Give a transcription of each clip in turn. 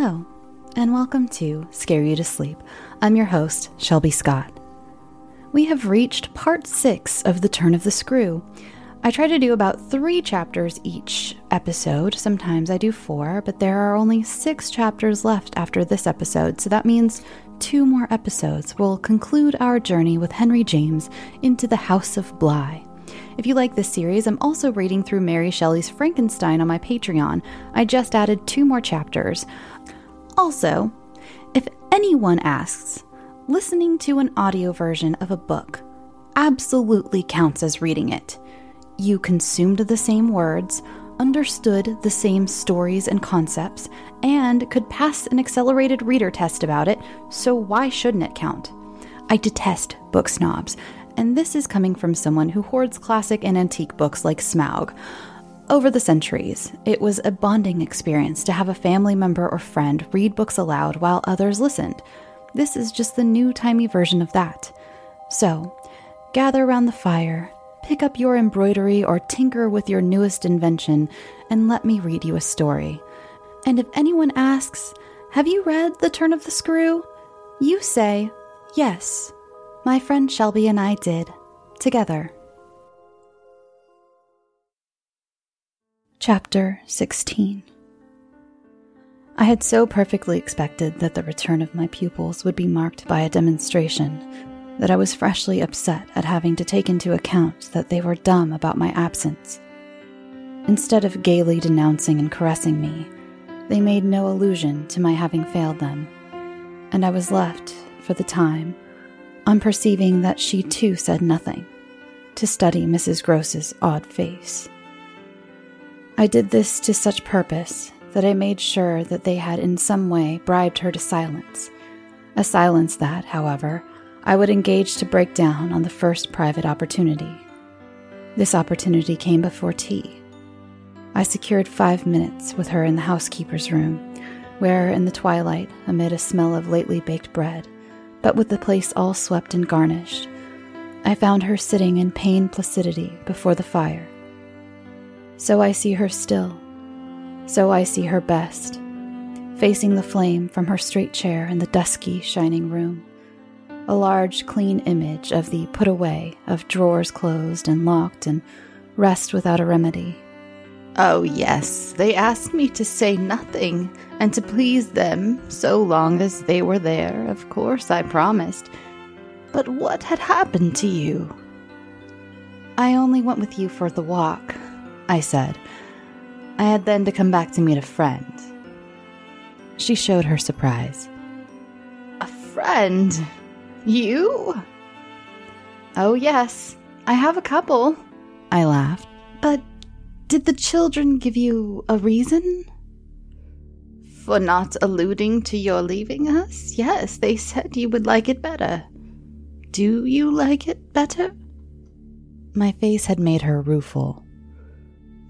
Hello, and welcome to Scare You to Sleep. I'm your host, Shelby Scott. We have reached part six of The Turn of the Screw. I try to do about three chapters each episode. Sometimes I do four, but there are only six chapters left after this episode, so that means two more episodes will conclude our journey with Henry James into the House of Bly. If you like this series, I'm also reading through Mary Shelley's Frankenstein on my Patreon. I just added two more chapters. Also, if anyone asks, listening to an audio version of a book absolutely counts as reading it. You consumed the same words, understood the same stories and concepts, and could pass an accelerated reader test about it, so why shouldn't it count? I detest book snobs, and this is coming from someone who hoards classic and antique books like Smaug. Over the centuries, it was a bonding experience to have a family member or friend read books aloud while others listened. This is just the new timey version of that. So, gather around the fire, pick up your embroidery or tinker with your newest invention, and let me read you a story. And if anyone asks, Have you read The Turn of the Screw? You say, Yes. My friend Shelby and I did, together. Chapter 16 I had so perfectly expected that the return of my pupils would be marked by a demonstration that I was freshly upset at having to take into account that they were dumb about my absence. Instead of gaily denouncing and caressing me, they made no allusion to my having failed them, and I was left, for the time, on perceiving that she too said nothing, to study Mrs. Grose's odd face. I did this to such purpose that I made sure that they had in some way bribed her to silence, a silence that, however, I would engage to break down on the first private opportunity. This opportunity came before tea. I secured five minutes with her in the housekeeper's room, where, in the twilight, amid a smell of lately baked bread, but with the place all swept and garnished, I found her sitting in pained placidity before the fire. So I see her still, so I see her best, facing the flame from her straight chair in the dusky, shining room. A large, clean image of the put away of drawers closed and locked and rest without a remedy. Oh, yes, they asked me to say nothing and to please them so long as they were there, of course, I promised. But what had happened to you? I only went with you for the walk, I said, I had then to come back to meet a friend. She showed her surprise. A friend? You? Oh, yes, I have a couple, I laughed. But did the children give you a reason? For not alluding to your leaving us? Yes, they said you would like it better. Do you like it better? My face had made her rueful.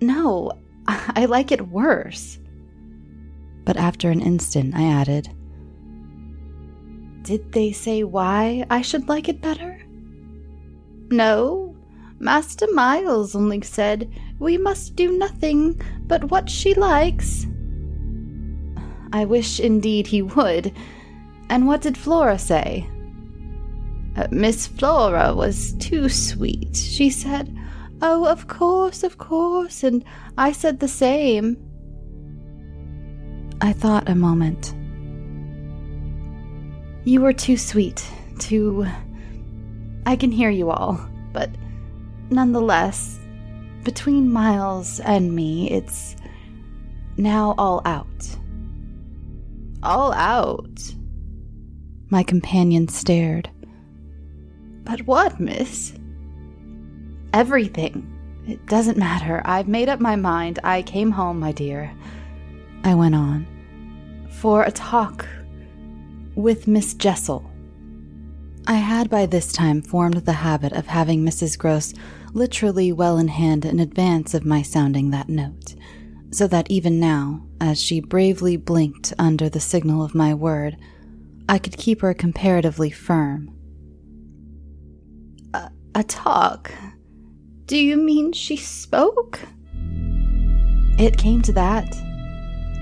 No, I like it worse. But after an instant, I added, Did they say why I should like it better? No, Master Miles only said we must do nothing but what she likes. I wish indeed he would. And what did Flora say? Uh, Miss Flora was too sweet. She said, Oh, of course, of course, and I said the same. I thought a moment. You were too sweet, too. I can hear you all, but nonetheless, between Miles and me, it's now all out. All out? My companion stared. But what, miss? Everything. It doesn't matter. I've made up my mind. I came home, my dear. I went on. For a talk with Miss Jessel. I had by this time formed the habit of having Mrs. Grose literally well in hand in advance of my sounding that note, so that even now, as she bravely blinked under the signal of my word, I could keep her comparatively firm. A, a talk? Do you mean she spoke? It came to that.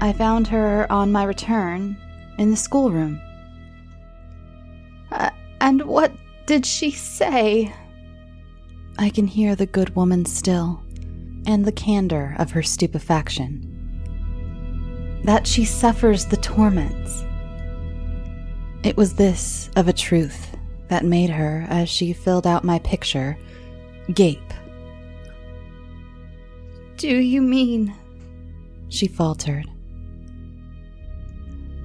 I found her on my return in the schoolroom. Uh, and what did she say? I can hear the good woman still, and the candor of her stupefaction. That she suffers the torments. It was this of a truth that made her, as she filled out my picture, gape. Do you mean? She faltered.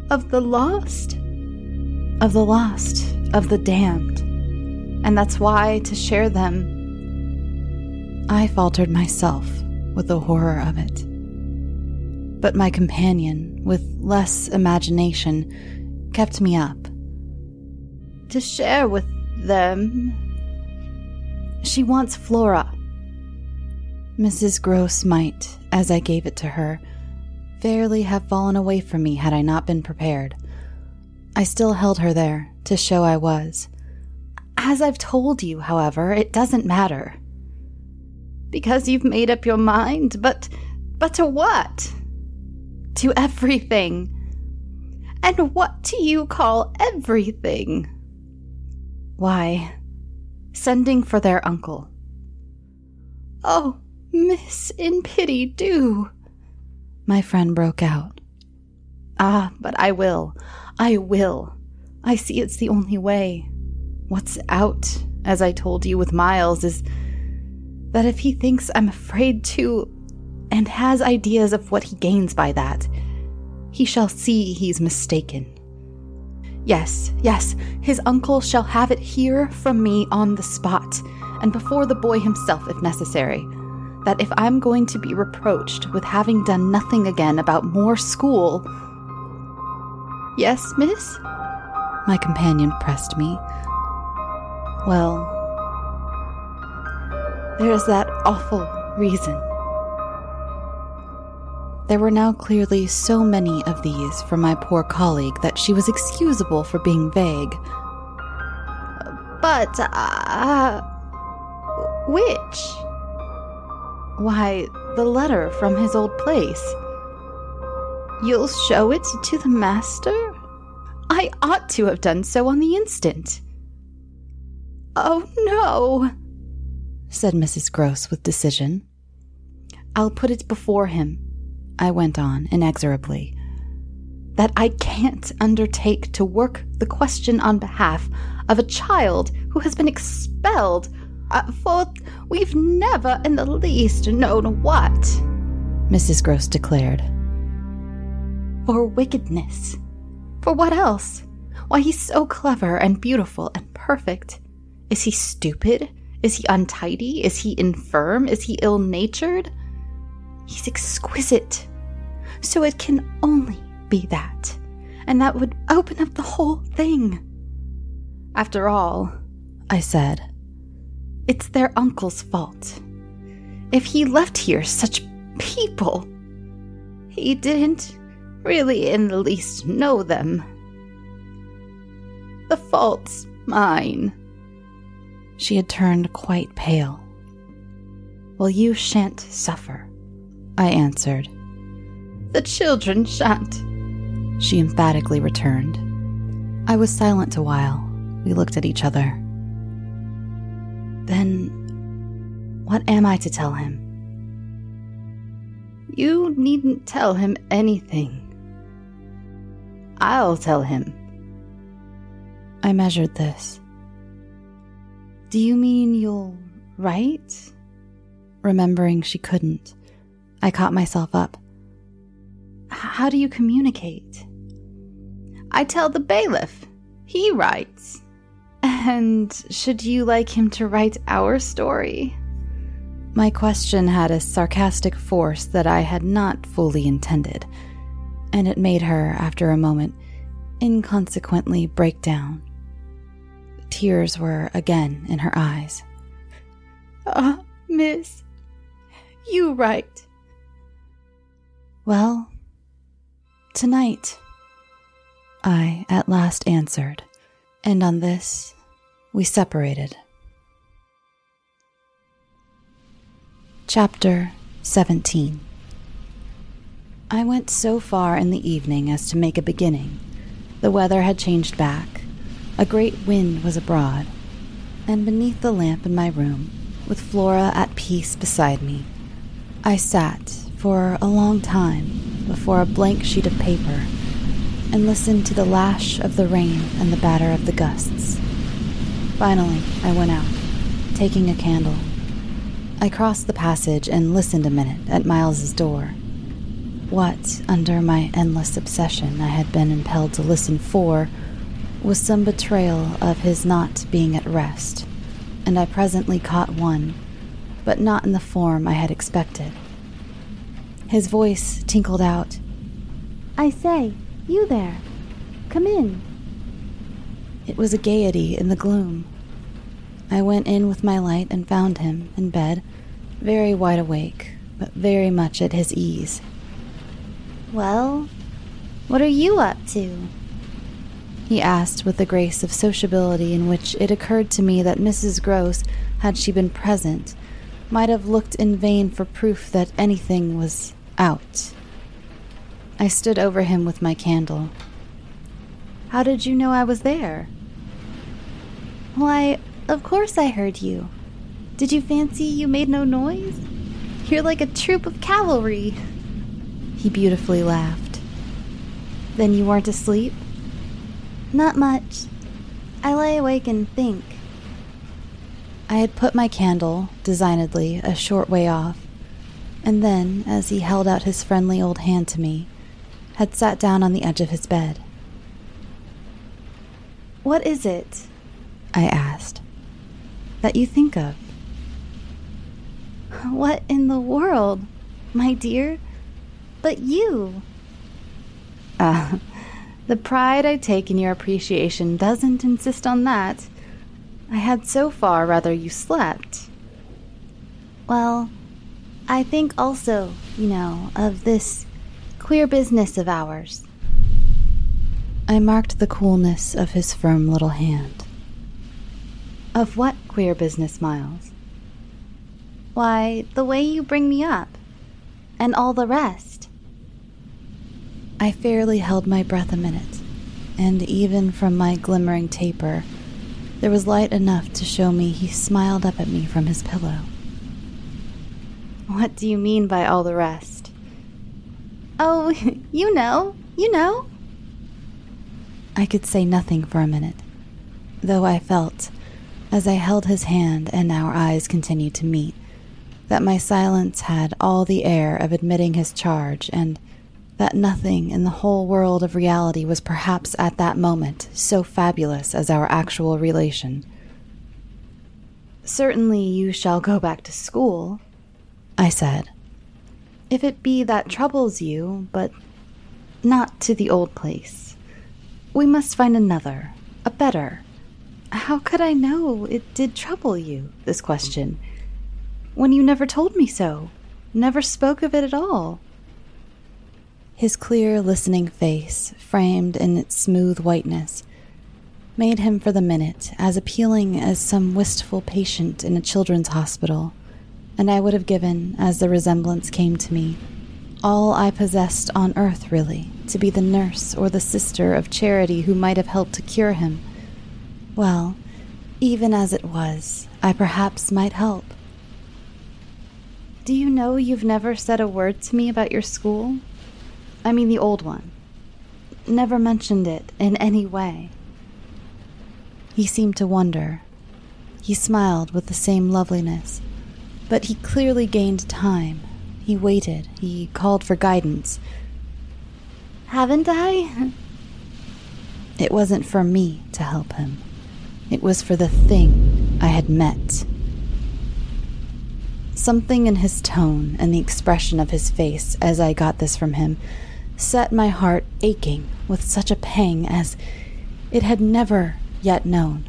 Of the lost? Of the lost, of the damned. And that's why, to share them, I faltered myself with the horror of it. But my companion, with less imagination, kept me up. To share with them? She wants Flora. Mrs. Grose might, as I gave it to her, fairly have fallen away from me had I not been prepared. I still held her there to show I was. As I've told you, however, it doesn't matter because you've made up your mind, but but to what? To everything. And what do you call everything? Why, sending for their uncle. Oh, miss, in pity, do. My friend broke out. Ah, but I will. I will. I see it's the only way. What's out, as I told you with Miles, is that if he thinks I'm afraid to, and has ideas of what he gains by that, he shall see he's mistaken. Yes, yes, his uncle shall have it here from me on the spot, and before the boy himself if necessary. That if I'm going to be reproached with having done nothing again about more school. Yes, miss? My companion pressed me. Well, there's that awful reason. There were now clearly so many of these from my poor colleague that she was excusable for being vague. But, uh. Which? Why, the letter from his old place. You'll show it to the master? I ought to have done so on the instant. Oh, no, said Mrs. Grose with decision. I'll put it before him, I went on inexorably, that I can't undertake to work the question on behalf of a child who has been expelled uh, for we've never in the least known what, Mrs. Grose declared. For wickedness. For what else? Why, he's so clever and beautiful and perfect. Is he stupid? Is he untidy? Is he infirm? Is he ill natured? He's exquisite. So it can only be that. And that would open up the whole thing. After all, I said, it's their uncle's fault. If he left here such people, he didn't really in the least know them. The fault's mine. She had turned quite pale. Well, you shan't suffer, I answered. The children shan't, she emphatically returned. I was silent a while. We looked at each other. Then, what am I to tell him? You needn't tell him anything. I'll tell him. I measured this. Do you mean you'll write? Remembering she couldn't, I caught myself up. How do you communicate? I tell the bailiff. He writes. And should you like him to write our story? My question had a sarcastic force that I had not fully intended, and it made her, after a moment, inconsequently break down. Tears were again in her eyes. Ah, uh, miss, you write. Well, tonight, I at last answered, and on this we separated. Chapter 17 I went so far in the evening as to make a beginning. The weather had changed back. A great wind was abroad, and beneath the lamp in my room, with Flora at peace beside me, I sat for a long time before a blank sheet of paper and listened to the lash of the rain and the batter of the gusts. Finally, I went out, taking a candle. I crossed the passage and listened a minute at Miles's door. What, under my endless obsession, I had been impelled to listen for was some betrayal of his not being at rest, and I presently caught one, but not in the form I had expected. His voice tinkled out, I say, you there, come in. It was a gaiety in the gloom. I went in with my light and found him in bed, very wide awake, but very much at his ease. Well, what are you up to? He asked with the grace of sociability in which it occurred to me that Mrs. Grose, had she been present, might have looked in vain for proof that anything was out. I stood over him with my candle. How did you know I was there? Why, of course I heard you. Did you fancy you made no noise? You're like a troop of cavalry. He beautifully laughed. Then you weren't asleep? Not much. I lay awake and think. I had put my candle, designedly, a short way off, and then, as he held out his friendly old hand to me, had sat down on the edge of his bed. What is it? I asked. That you think of? What in the world, my dear? But you. Ah, the pride I take in your appreciation doesn't insist on that. I had so far rather you slept. Well, I think also, you know, of this queer business of ours. I marked the coolness of his firm little hand. Of what queer business, Miles? Why, the way you bring me up, and all the rest. I fairly held my breath a minute, and even from my glimmering taper, there was light enough to show me he smiled up at me from his pillow. What do you mean by all the rest? Oh, you know, you know. I could say nothing for a minute, though I felt as I held his hand and our eyes continued to meet, that my silence had all the air of admitting his charge, and that nothing in the whole world of reality was perhaps at that moment so fabulous as our actual relation. Certainly you shall go back to school, I said. If it be that troubles you, but not to the old place. We must find another, a better, how could I know it did trouble you, this question, when you never told me so, never spoke of it at all? His clear, listening face, framed in its smooth whiteness, made him for the minute as appealing as some wistful patient in a children's hospital, and I would have given, as the resemblance came to me, all I possessed on earth, really, to be the nurse or the sister of charity who might have helped to cure him well, even as it was, I perhaps might help. Do you know you've never said a word to me about your school? I mean, the old one. Never mentioned it in any way. He seemed to wonder. He smiled with the same loveliness, but he clearly gained time. He waited. He called for guidance. Haven't I? It wasn't for me to help him. It was for the thing I had met. Something in his tone and the expression of his face as I got this from him set my heart aching with such a pang as it had never yet known.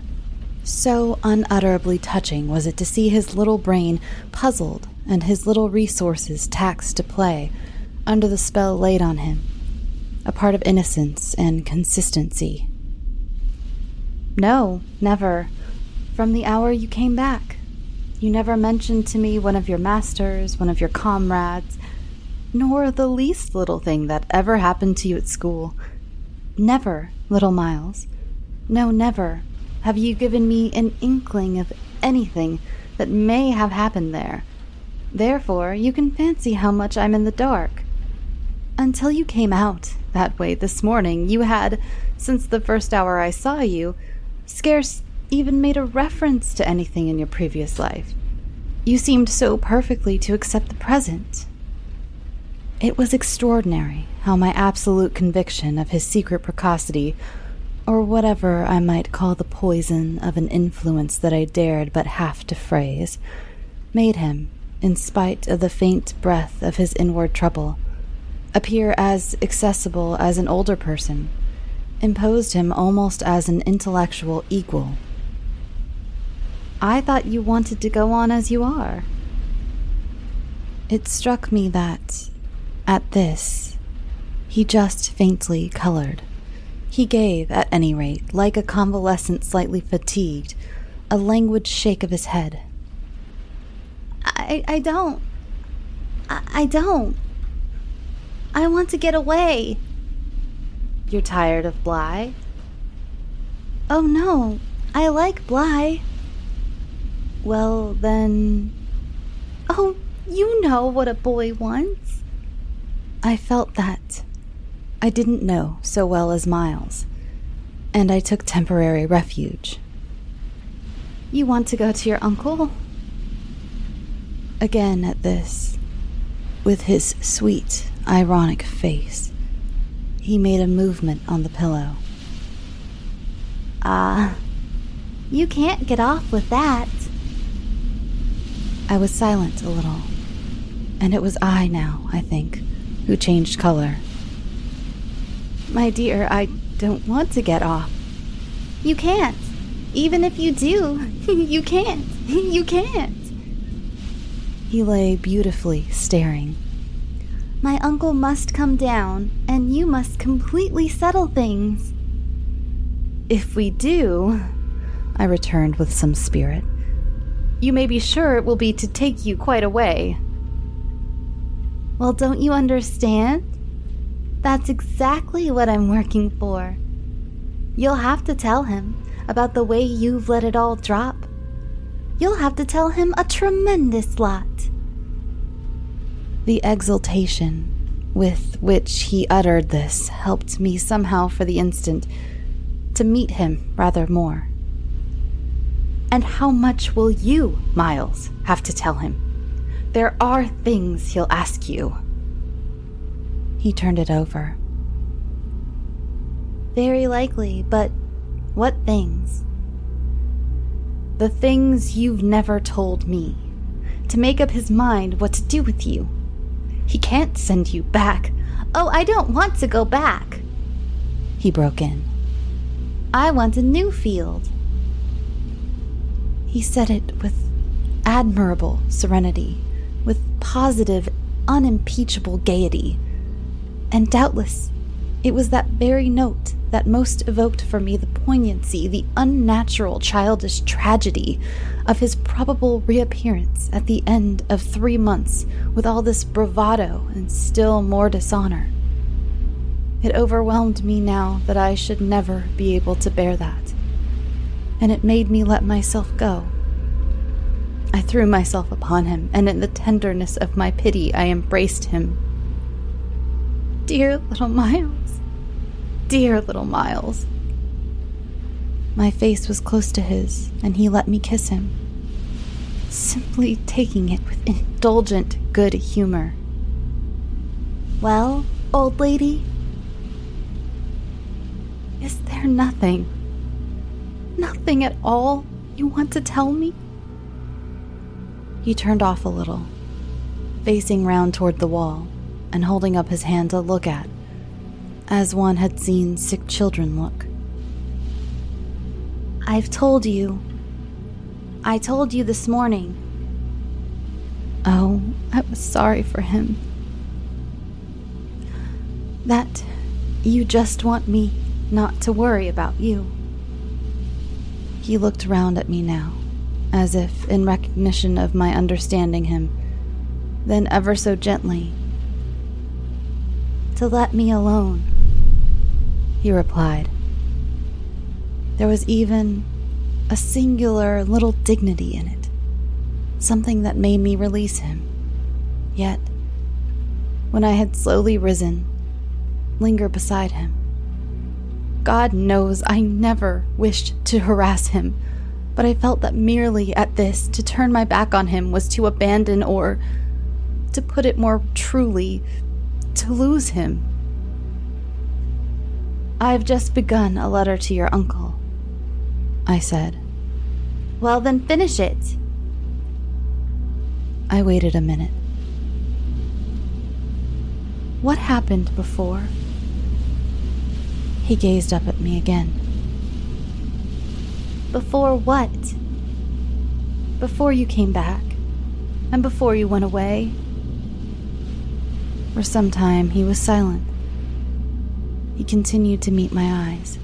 So unutterably touching was it to see his little brain puzzled and his little resources taxed to play under the spell laid on him, a part of innocence and consistency no, never. From the hour you came back. You never mentioned to me one of your masters, one of your comrades. Nor the least little thing that ever happened to you at school. Never, little Miles. No, never have you given me an inkling of anything that may have happened there. Therefore, you can fancy how much I'm in the dark. Until you came out that way this morning, you had, since the first hour I saw you, scarce even made a reference to anything in your previous life. You seemed so perfectly to accept the present. It was extraordinary how my absolute conviction of his secret precocity, or whatever I might call the poison of an influence that I dared but half to phrase, made him, in spite of the faint breath of his inward trouble, appear as accessible as an older person, imposed him almost as an intellectual equal. I thought you wanted to go on as you are. It struck me that, at this, he just faintly colored. He gave, at any rate, like a convalescent slightly fatigued, a languid shake of his head. I, I don't. I, I don't. I want to get away. You're tired of Bly? Oh no, I like Bly. Well, then. Oh, you know what a boy wants. I felt that. I didn't know so well as Miles, and I took temporary refuge. You want to go to your uncle? Again at this, with his sweet, ironic face, he made a movement on the pillow. Ah, uh, you can't get off with that. I was silent a little, and it was I now, I think, who changed color. My dear, I don't want to get off. You can't. Even if you do, you can't. You can't. He lay beautifully staring. My uncle must come down, and you must completely settle things. If we do, I returned with some spirit, you may be sure it will be to take you quite away. Well, don't you understand? That's exactly what I'm working for. You'll have to tell him about the way you've let it all drop. You'll have to tell him a tremendous lot. The exultation with which he uttered this helped me somehow for the instant to meet him rather more. And how much will you, Miles, have to tell him? There are things he'll ask you. He turned it over. Very likely, but what things? The things you've never told me. To make up his mind what to do with you. He can't send you back. Oh, I don't want to go back. He broke in. I want a new field. He said it with admirable serenity, positive, unimpeachable gaiety. And doubtless, it was that very note that most evoked for me the poignancy, the unnatural, childish tragedy of his probable reappearance at the end of three months with all this bravado and still more dishonor. It overwhelmed me now that I should never be able to bear that and it made me let myself go. I threw myself upon him, and in the tenderness of my pity, I embraced him. Dear little Miles, dear little Miles. My face was close to his, and he let me kiss him, simply taking it with indulgent good humor. Well, old lady? Is there nothing? Nothing at all you want to tell me? He turned off a little, facing round toward the wall and holding up his hand to look at, as one had seen sick children look. I've told you. I told you this morning. Oh, I was sorry for him. That you just want me not to worry about you. He looked round at me now, as if in recognition of my understanding him, then ever so gently, to let me alone. He replied. There was even a singular little dignity in it, something that made me release him. Yet, when I had slowly risen, linger beside him. God knows I never wished to harass him, but I felt that merely at this, to turn my back on him was to abandon or, to put it more truly, to lose him. I've just begun a letter to your uncle, I said. Well, then finish it. I waited a minute. What happened before? He gazed up at me again. Before what? Before you came back, and before you went away. For some time he was silent. He continued to meet my eyes.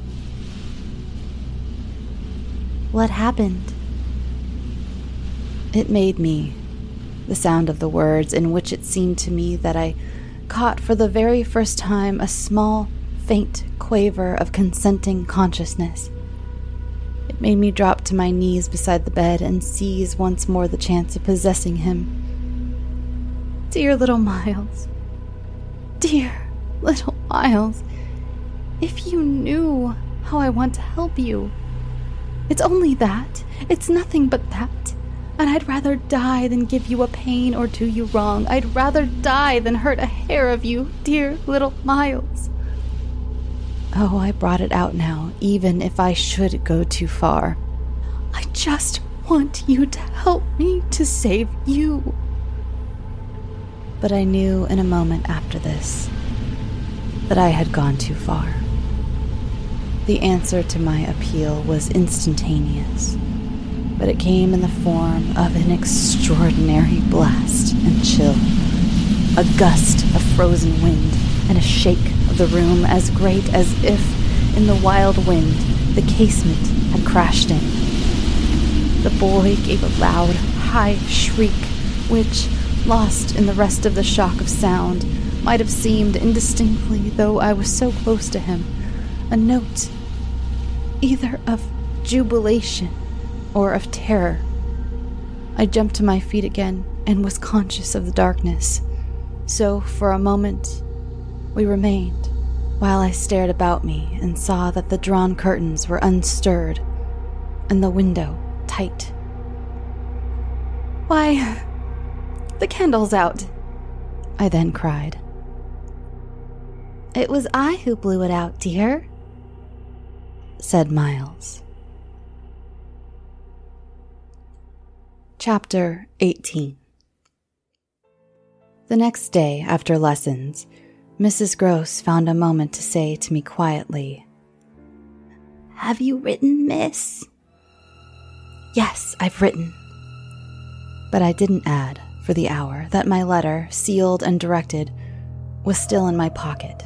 What happened? It made me, the sound of the words in which it seemed to me that I caught for the very first time a small, faint quaver of consenting consciousness. Made me drop to my knees beside the bed and seize once more the chance of possessing him. Dear little Miles, dear little Miles, if you knew how I want to help you. It's only that. It's nothing but that. And I'd rather die than give you a pain or do you wrong. I'd rather die than hurt a hair of you, dear little Miles. Oh, I brought it out now, even if I should go too far. I just want you to help me to save you. But I knew in a moment after this that I had gone too far. The answer to my appeal was instantaneous but it came in the form of an extraordinary blast and chill. A gust of frozen wind and a shake the room as great as if, in the wild wind, the casement had crashed in. The boy gave a loud, high shriek, which, lost in the rest of the shock of sound, might have seemed indistinctly, though I was so close to him, a note either of jubilation or of terror. I jumped to my feet again and was conscious of the darkness. So, for a moment, we remained, while I stared about me and saw that the drawn curtains were unstirred and the window tight. Why, the candle's out, I then cried. It was I who blew it out, dear, said Miles. Chapter 18 The next day, after lessons, Mrs. Grose found a moment to say to me quietly, Have you written, miss? Yes, I've written. But I didn't add, for the hour, that my letter, sealed and directed, was still in my pocket.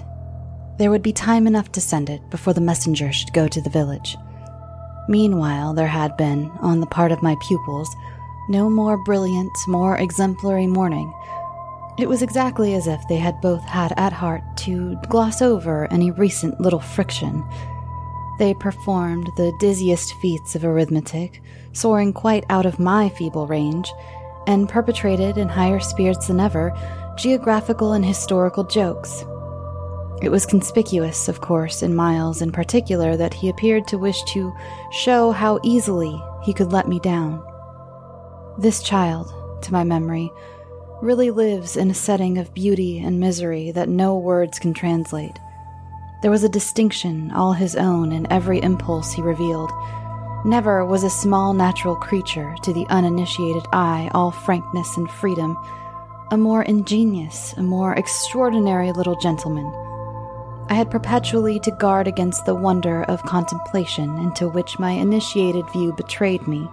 There would be time enough to send it before the messenger should go to the village. Meanwhile, there had been, on the part of my pupils, no more brilliant, more exemplary morning. It was exactly as if they had both had at heart to gloss over any recent little friction. They performed the dizziest feats of arithmetic, soaring quite out of my feeble range, and perpetrated in higher spirits than ever geographical and historical jokes. It was conspicuous, of course, in Miles in particular, that he appeared to wish to show how easily he could let me down. This child, to my memory, really lives in a setting of beauty and misery that no words can translate. There was a distinction all his own in every impulse he revealed. Never was a small natural creature to the uninitiated eye all frankness and freedom, a more ingenious, a more extraordinary little gentleman. I had perpetually to guard against the wonder of contemplation into which my initiated view betrayed me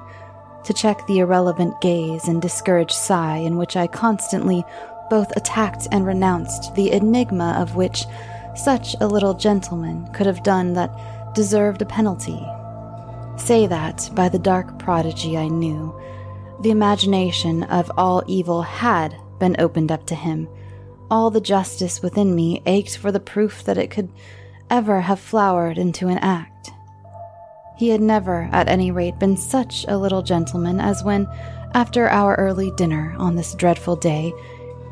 to check the irrelevant gaze and discouraged sigh in which I constantly both attacked and renounced the enigma of which such a little gentleman could have done that deserved a penalty. Say that, by the dark prodigy I knew, the imagination of all evil had been opened up to him, all the justice within me ached for the proof that it could ever have flowered into an act. He had never, at any rate, been such a little gentleman as when, after our early dinner on this dreadful day,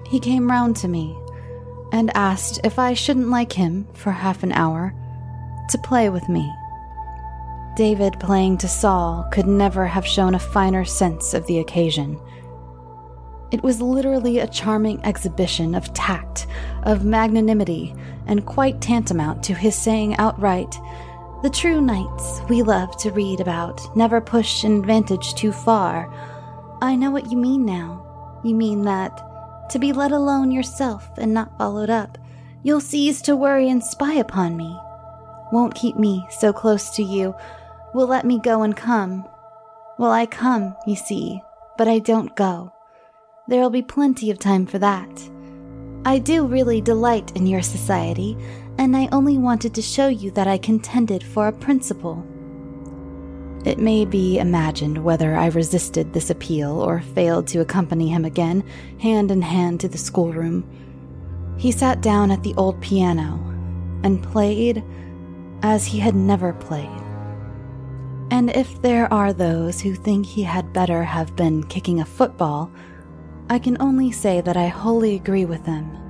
he came round to me and asked if I shouldn't like him for half an hour to play with me. David playing to Saul could never have shown a finer sense of the occasion. It was literally a charming exhibition of tact, of magnanimity, and quite tantamount to his saying outright, The true knights we love to read about never push an advantage too far. I know what you mean now. You mean that, to be let alone yourself and not followed up, you'll cease to worry and spy upon me. Won't keep me so close to you, will let me go and come. Well, I come, you see, but I don't go. There'll be plenty of time for that. I do really delight in your society, and I only wanted to show you that I contended for a principle. It may be imagined whether I resisted this appeal or failed to accompany him again, hand in hand to the schoolroom. He sat down at the old piano and played as he had never played. And if there are those who think he had better have been kicking a football, I can only say that I wholly agree with them.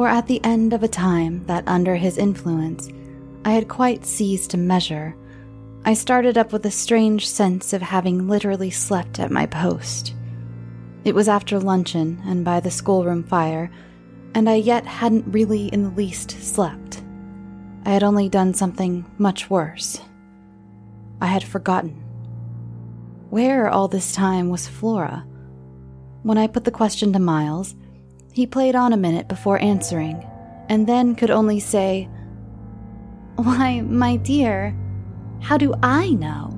For at the end of a time that under his influence I had quite ceased to measure, I started up with a strange sense of having literally slept at my post. It was after luncheon and by the schoolroom fire, and I yet hadn't really in the least slept. I had only done something much worse. I had forgotten. Where all this time was Flora? When I put the question to Miles, he played on a minute before answering, and then could only say, Why, my dear, how do I know?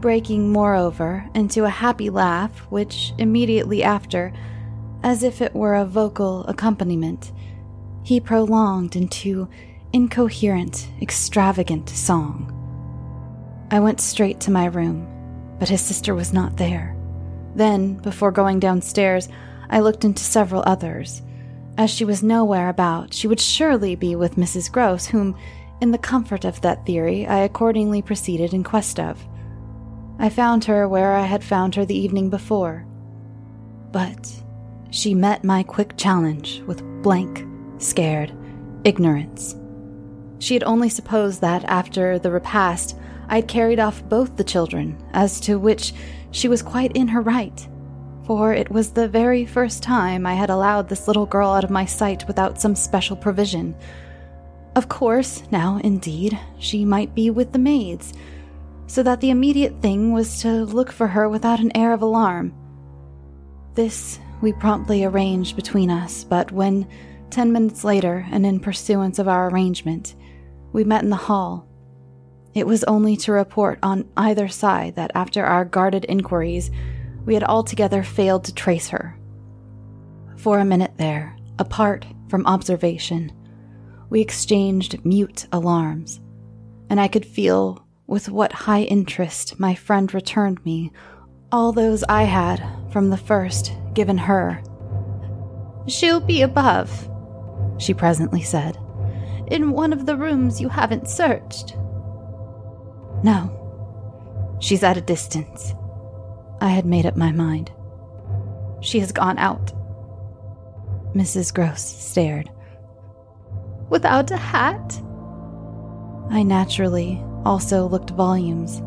Breaking, moreover, into a happy laugh, which immediately after, as if it were a vocal accompaniment, he prolonged into incoherent, extravagant song. I went straight to my room, but his sister was not there. Then, before going downstairs, I looked into several others. As she was nowhere about, she would surely be with Mrs. Grose, whom, in the comfort of that theory, I accordingly proceeded in quest of. I found her where I had found her the evening before. But she met my quick challenge with blank, scared ignorance. She had only supposed that after the repast I had carried off both the children, as to which she was quite in her right, for it was the very first time I had allowed this little girl out of my sight without some special provision. Of course, now, indeed, she might be with the maids, so that the immediate thing was to look for her without an air of alarm. This we promptly arranged between us, but when, ten minutes later, and in pursuance of our arrangement, we met in the hall, it was only to report on either side that after our guarded inquiries, we had altogether failed to trace her. For a minute there, apart from observation, we exchanged mute alarms, and I could feel with what high interest my friend returned me all those I had, from the first, given her. She'll be above, she presently said, in one of the rooms you haven't searched. No. She's at a distance. I had made up my mind. She has gone out. Mrs. Grose stared. Without a hat? I naturally also looked volumes.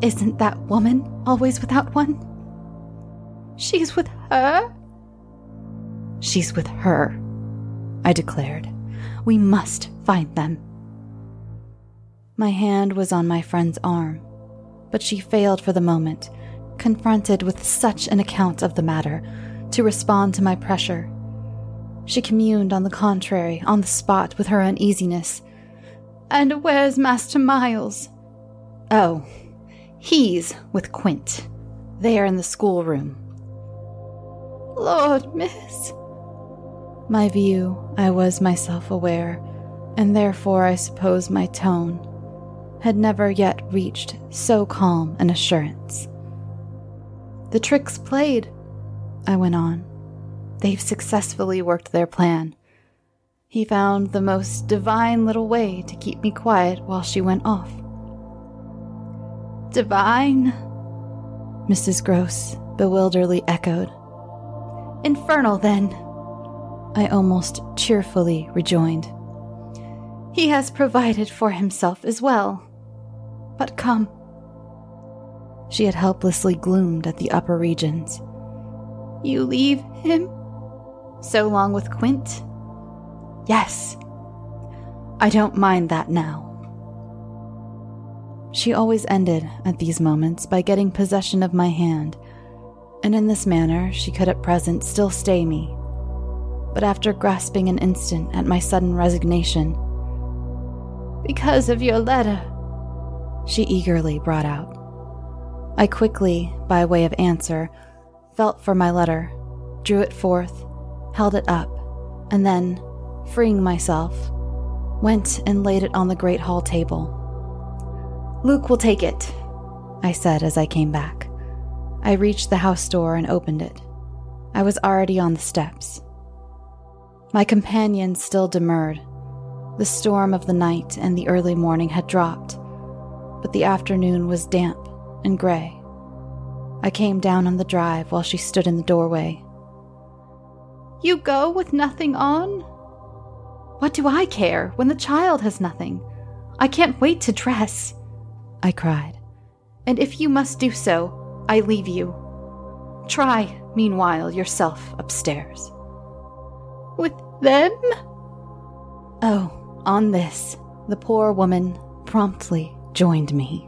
Isn't that woman always without one? She's with her? She's with her, I declared. We must find them. My hand was on my friend's arm, but she failed for the moment, confronted with such an account of the matter, to respond to my pressure. She communed, on the contrary, on the spot with her uneasiness. And where's Master Miles? Oh, he's with Quint. They are in the schoolroom. Lord, miss. My view, I was myself aware, and therefore I suppose my tone had never yet reached so calm an assurance. The trick's played, I went on. they've successfully worked their plan. He found the most divine little way to keep me quiet while she went off. Divine? Mrs. Grose bewilderedly echoed. Infernal, then, I almost cheerfully rejoined. He has provided for himself as well. But come. She had helplessly gloomed at the upper regions. You leave him? So long with Quint? Yes. I don't mind that now. She always ended at these moments by getting possession of my hand, and in this manner she could at present still stay me. But after grasping an instant at my sudden resignation, because of your letter, she eagerly brought out. I quickly, by way of answer, felt for my letter, drew it forth, held it up, and then, freeing myself, went and laid it on the great hall table. Luke will take it, I said as I came back. I reached the house door and opened it. I was already on the steps. My companion still demurred. The storm of the night and the early morning had dropped, but the afternoon was damp and gray. I came down on the drive while she stood in the doorway. You go with nothing on? What do I care when the child has nothing? I can't wait to dress, I cried. And if you must do so, I leave you. Try, meanwhile, yourself upstairs. With them? Oh, on this, the poor woman promptly joined me.